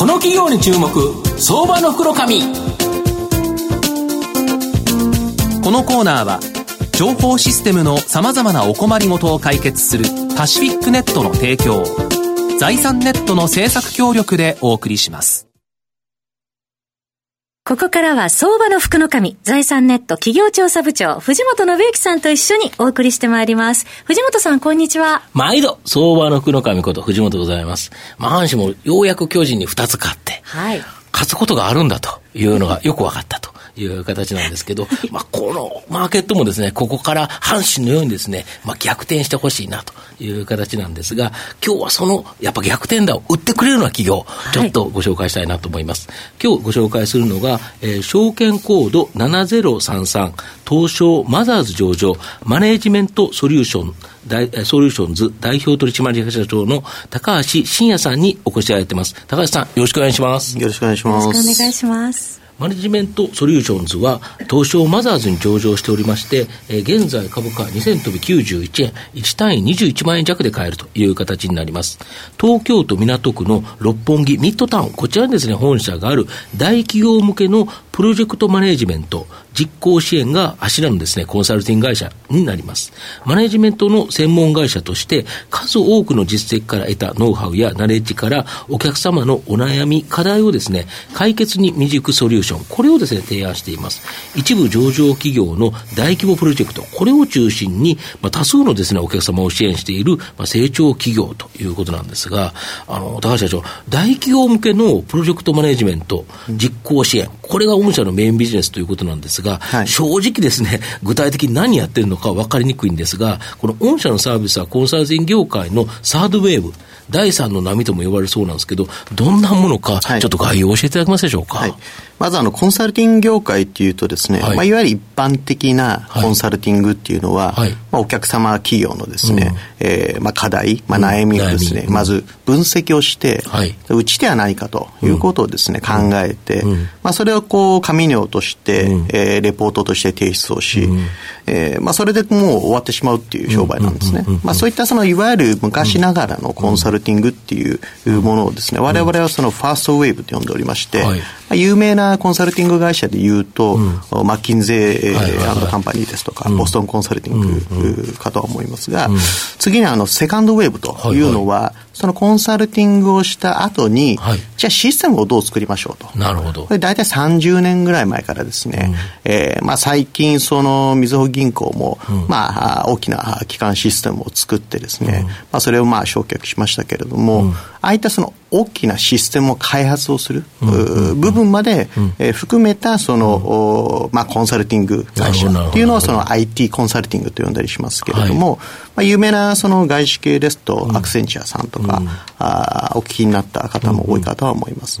この企業に注目相場の袋紙。このコーナーは情報システムのさまざまなお困りごとを解決するパシフィックネットの提供財産ネットの政策協力でお送りします。ここからは相場の福の神、財産ネット企業調査部長、藤本信之さんと一緒にお送りしてまいります。藤本さん、こんにちは。毎度、相場の福の神こと藤本でございます。まあ、阪神もようやく巨人に2つ勝って、はい、勝つことがあるんだというのがよく分かったと。いう形なんですけど、まあ、このマーケットもですね、ここから阪神のようにですね、まあ、逆転してほしいなという形なんですが、今日はその、やっぱ逆転打を売ってくれるような企業、ちょっとご紹介したいなと思います。はい、今日ご紹介するのが、えー、証券コード7033、東証マザーズ上場、マネージメントソリューション、ソリューションズ代表取締役社長の高橋信也さんにお越しいただいてます。高橋さん、よろしくお願いします。よろしくお願いします。よろしくお願いします。マネジメントソリューションズは、東証マザーズに上場しておりまして、えー、現在株価2000飛び91円、1単位21万円弱で買えるという形になります。東京都港区の六本木ミッドタウン、こちらにですね、本社がある大企業向けのプロジェクトマネジメント、実行支援が柱のですね、コンサルティング会社になります。マネジメントの専門会社として、数多くの実績から得たノウハウやナレッジから、お客様のお悩み、課題をですね、解決に導くソリューション、これをですね、提案しています。一部上場企業の大規模プロジェクト、これを中心に、まあ、多数のですね、お客様を支援している、まあ、成長企業ということなんですが、あの、高橋社長、大企業向けのプロジェクトマネジメント、実行支援、これが御社のメインビジネスということなんですが、はい、正直ですね、具体的に何やってるのか分かりにくいんですが、この御社のサービスはコンサルティング業界のサードウェーブ、第三の波とも呼ばれるそうなんですけど、どんなものか、ちょっと概要を教えていただけますでしょうか？はいまずあの、コンサルティング業界っていうとですね、はい。まあ、いわゆる一般的なコンサルティングっていうのは、はい、まあ、お客様企業のですね、うん、えー、まあ、課題、まあ、悩みをですね、うん、まず分析をして、はい、うちではないかということをですね、考えて、まあ、それをこう、紙に落として、うん、えー、レポートとして提出をし、えー、まあ、それでもう終わってしまうっていう商売なんですね。まあ、そういったその、いわゆる昔ながらのコンサルティングっていうものをですね、我々はそのファーストウェーブと呼んでおりまして、はい。まあ、有名なコンサルティング会社でいうと、うん、マッキンゼーカンパニーですとか、ボストンコンサルティングかとは思いますが、次にあのセカンドウェーブというのは、そのコンサルティングをした後に、はい、じゃあシステムをどう作りましょうと。なるほど。これ大体30年ぐらい前からですね、うん、えー、まあ最近そのみずほ銀行も、うん、まあ大きな基幹システムを作ってですね、うん、まあそれをまあ焼却しましたけれども、うん、ああいったその大きなシステムを開発をする、部分まで、えー、含めたその、まあコンサルティング会社っていうのはその IT コンサルティングと呼んだりしますけれども、はい、まあ有名なその外資系ですと、アクセンチャーさんとか、あお聞きになった方も多いかとは思います。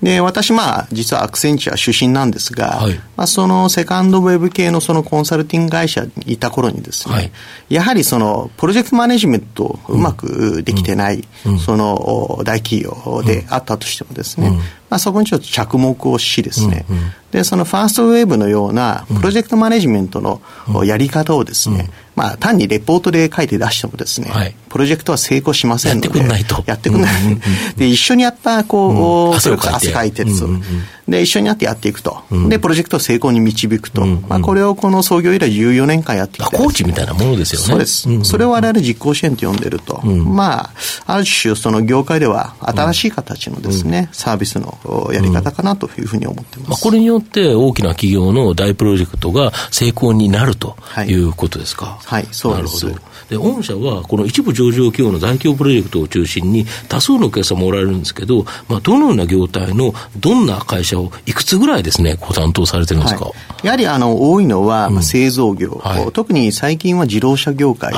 で私まあ実はアクセンチャー出身なんですが、はい、まあ、そのセカンドウェブ系のそのコンサルティング会社にいた頃にですね、はい、やはりそのプロジェクトマネジメントうまくできてない、その大企業であったとしてもですね、まあ、そこにちょっと着目をしですね、うんうん、でそのファーストウェーブのようなプロジェクトマネジメントのやり方をですね、うん、まあ、単にレポートで書いて出してもですね、はい、プロジェクトは成功しませんのでやってくれないと。やってくれない、うんうんうん、で一緒にやったこう、うん、汗をかいて。ると、うんうんで一緒になってやっていくと、うん、でプロジェクトを成功に導くと、うん、まあ、これをこの創業以来14年間やってきてコーチみたいなものですよねそうです、うん、それを我々実行支援と呼んでると、まあある種その業界では新しい形のですね、サービスのやり方かなというふうに思ってます、まあ、これによって大きな企業の大プロジェクトが成功になるとい。うことですか。はい、はい、そうです。で御社はこの一部上場企業の大規模プロジェクトを中心に多数のお客様おられるんですけど、まあ、どのような業態のどんな会社をいくつぐらいですねご担当されてるんですか、はい、やはりあの多いのは、まあ、製造業、うんはい、特に最近は自動車業界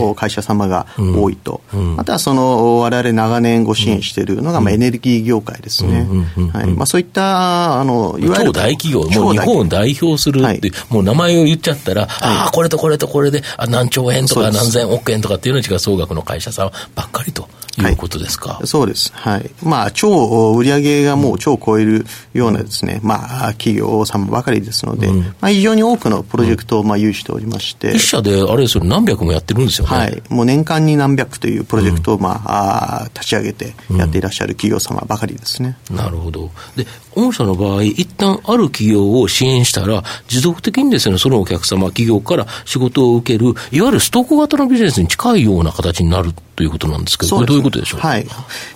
の会社様が多いと、はいうん、あとはその我々長年ご支援しているのが、まあ、エネルギー業界ですね、はい。まあ、そういったあのいわゆる大企業もう日本を代表するって、もう名前を言っちゃったら、ああこれとこれとこれであ何兆円とか何千億円とかっていうのに違う総額の会社さんばっかりということですか？はい、そうです。はい。まあ、超、売上がもう超超えるようなですね、まあ、企業様ばかりですので、うん、まあ、非常に多くのプロジェクトを、まあ、有しておりまして。一社で、あれですよ、何百もやってるんですよね。はい。もう年間に何百というプロジェクトを、まあ、あ立ち上げてやっていらっしゃる企業様ばかりですね。なるほど。で、御社の場合、一旦ある企業を支援したら、持続的にですね、そのお客様、企業から仕事を受ける、いわゆるストック型のビジネスに近いような形になるということなんですけど、これどういうことでしょう。はい。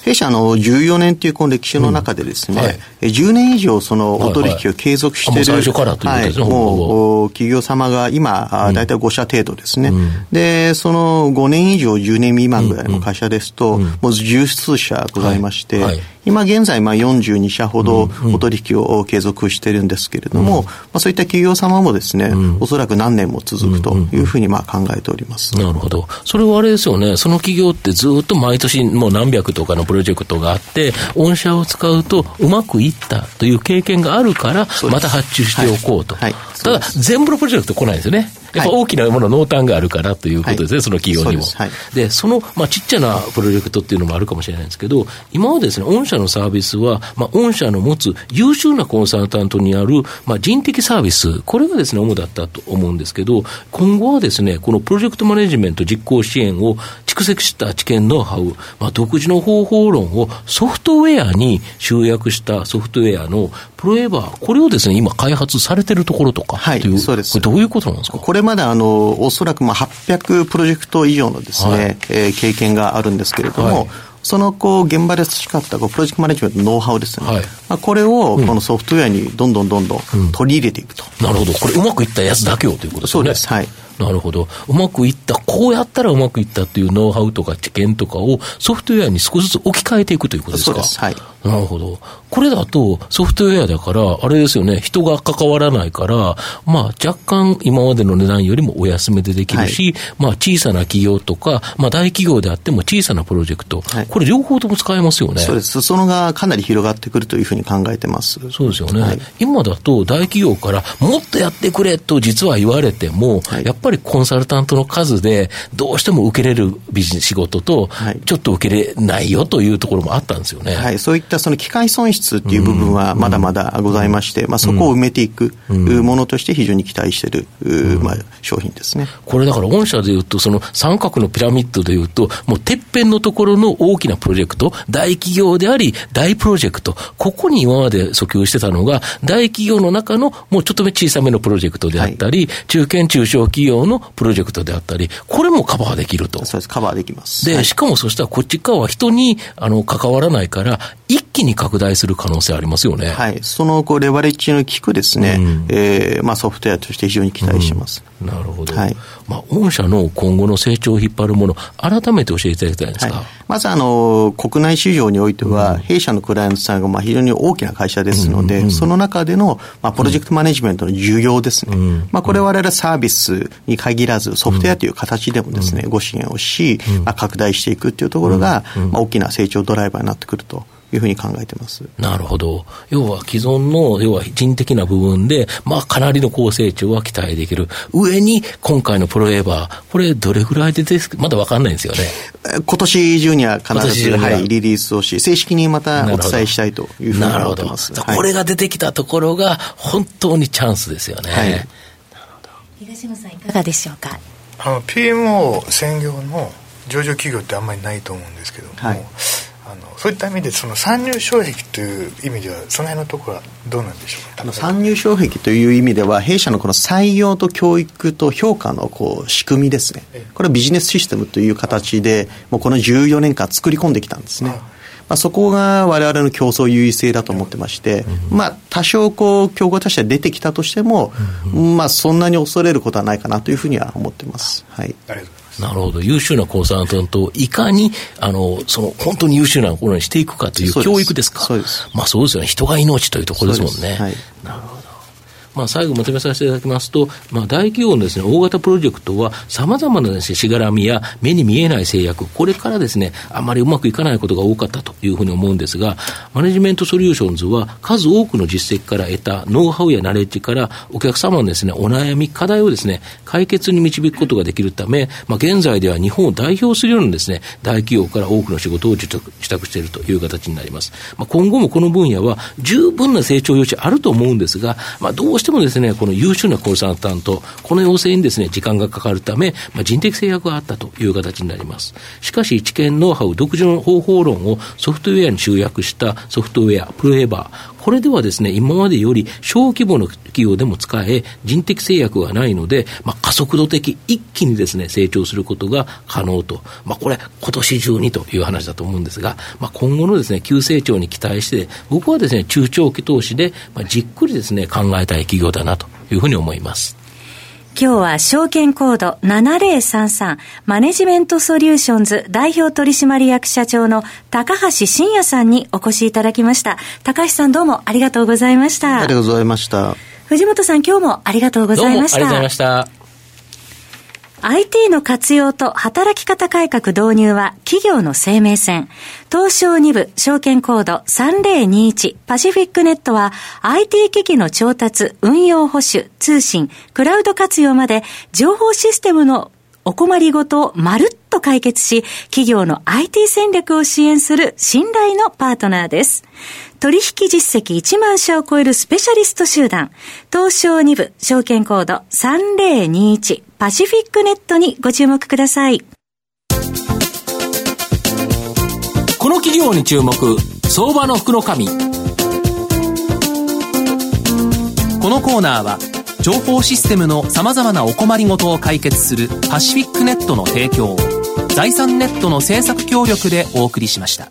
弊社の14年というこの歴史の中でですね、うんはい、10年以上そのお取引を継続している、はいはい、最初からというね、はい、もう企業様が今、大体5社程度ですね、うん、で、その5年以上10年未満ぐらいの会社ですと、うん、もう十数社ございまして、はい今現在、まあ、42社ほどお取引を継続しているんですけれども、うん、まあ、そういった企業様もですね、うん、おそらく何年も続くというふうにまあ考えております。なるほど。それはあれですよね、その企業ってずっと毎年もう何百とかのプロジェクトがあって、御社を使うとうまくいったという経験があるから、また発注しておこうと。はい。はい、ただ、全部のプロジェクト来ないんですよね。やっぱ大きなもの、濃淡があるからということですね、はい、その企業にも。そでで、その、まあ、ちっちゃなプロジェクトっていうのもあるかもしれないんですけど、今はですね、御社のサービスは、まあ、御社の持つ優秀なコンサルタントにある、まあ、人的サービス、これがですね、主だったと思うんですけど、今後はですね、このプロジェクトマネジメント実行支援を蓄積した知見ノウハウ、まあ、独自の方法論をソフトウェアに集約したソフトウェアのプロエバー、これをですね、今開発されてるところとかはい、そうです。どういうことなんですか？これまであの、おそらくまあ800プロジェクト以上のですね、はい、えー、経験があるんですけれども、はい、そのこう現場で培ったこうプロジェクトマネジメントのノウハウですね、はい、まあ、これをこのソフトウェアにどんどんどんどん取り入れていくと、うん、なるほど、これ、うまくいったやつだけをということですね。そうです、はいなるほど。うまくいった、こうやったらうまくいったっていうノウハウとか知見とかをソフトウェアに少しずつ置き換えていくということですか？そうです。はい。なるほど。これだとソフトウェアだから、あれですよね、人が関わらないから、まあ若干今までの値段よりもお安めでできるし、はい、まあ小さな企業とか、まあ大企業であっても小さなプロジェクト、はい、これ両方とも使えますよね。そうです。そのがかなり広がってくるというふうに考えてます。そうですよね。はい、今だと大企業からもっとやってくれと実は言われても、やっぱりコンサルタントの数でどうしても受けれるビジネス仕事と、ちょっと受けれないよというところもあったんですよね。はい、そういったその機械損失っていう部分はまだまだございまして、まあ、そこを埋めていくものとして非常に期待している、まあ、商品ですね。これだから御社でいうと、その三角のピラミッドでいうと、もうてっぺんのところの大きなプロジェクト、大企業であり、大プロジェクト、ここに今まで訴求してたのが、大企業の中のもうちょっと小さめのプロジェクトであったり、はい、中堅中小企業のプロジェクトであったり、これもカバーできると。そうです、カバーできます。で、はい、しかもそしたらこっち側は人にあの関わらないから、一気に拡大する可能性ありますよね。はい。そのこうレバレッジの効くですね、うん、えー、まあ、ソフトウェアとして非常に期待してます。うん、なるほど。はい。まあ、御社の今後の成長を引っ張るもの、改めて教えていただきたいんですか？はい、まず、あの、国内市場においては、うん、弊社のクライアントさんがまあ非常に大きな会社ですので、うんうんうん、その中での、まあ、プロジェクトマネジメントの重要ですね。うん、まあ、これ我々サービスに限らず、ソフトウェアという形でもですね、ご支援をし、まあ、拡大していくっていうところが、まあ、大きな成長ドライバーになってくると。いうふうに考えてます。なるほど。要は既存の、要は人的な部分で、まあかなりの高成長は期待できる。上に今回のプロエーバー、これどれぐらいでですまだわかんないんですよね。今年中には必ず、はい、リリースをし、正式にまたお伝えしたいというふうに思ってます。はい、これが出てきたところが本当にチャンスですよね。はい、なるほど。東野さんいかがでしょうか？あの PMO 専業の上場企業ってあんまりないと思うんですけども、はいあのそういった意味でその参入障壁という意味ではその辺のところはどうなんでしょうか？参入障壁という意味では弊社のこの採用と教育と評価のこう仕組みですね。これはビジネスシステムという形でもうこの14年間作り込んできたんですね、まあ、そこが我々の競争優位性だと思ってまして、まあ、多少こう競合他社出てきたとしても、まあ、そんなに恐れることはないかなというふうには思ってます。はい、ありがとうございますなるほど。優秀なコンサルタントをいかに、あの、その、本当に優秀なものにしていくかという教育ですか。そうです。まあそうですよね。人が命というところですもんね。はい。なるほど。まあ、最後まとめさせていただきますと、まあ、大企業のですね、大型プロジェクトは、様々なですね、しがらみや目に見えない制約、これからですね、あまりうまくいかないことが多かったというふうに思うんですが、マネジメントソリューションズは、数多くの実績から得たノウハウやナレッジから、お客様のですね、お悩み、課題をですね、解決に導くことができるため、まあ、現在では日本を代表するようなですね、大企業から多くの仕事を受託受託しているという形になります。まあ、今後もこの分野は十分な成長余地あると思うんですが、まあ、どうしてもですね、この優秀なコンサルタント、この要請にですね、時間がかかるため、まあ、人的制約があったという形になります。しかし、知見ノウハウ、独自の方法論をソフトウェアに集約したソフトウェア、プロエバー、これではですね、今までより小規模の企業でも使え、人的制約がないので、まあ、加速度的、一気にですね、成長することが可能と。まあ、これ、今年中にという話だと思うんですが、まあ、今後のですね、急成長に期待して、僕はですね、中長期投資で、まあ、じっくりですね、考えたい企業だなというふうに思います。今日は証券コード7033マネジメントソリューションズ代表取締役社長の高橋真也さんにお越しいただきました。高橋さんどうもありがとうございました。ありがとうございました。藤本さん今日もありがとうございました。ありがとうございました。IT の活用と働き方改革導入は企業の生命線。東証2部証券コード3021パシフィックネットは IT 機器の調達、運用保守、通信、クラウド活用まで情報システムのお困りごとをまるっと解決し、企業の IT 戦略を支援する信頼のパートナーです。取引実績1万社を超えるスペシャリスト集団、東証2部証券コード3021パシフィックネットにご注目ください。この企業に注目、相場の福の神。このコーナーは、情報システムの様々なお困りごとを解決するパシフィックネットの提供財産ネットの制作協力でお送りしました。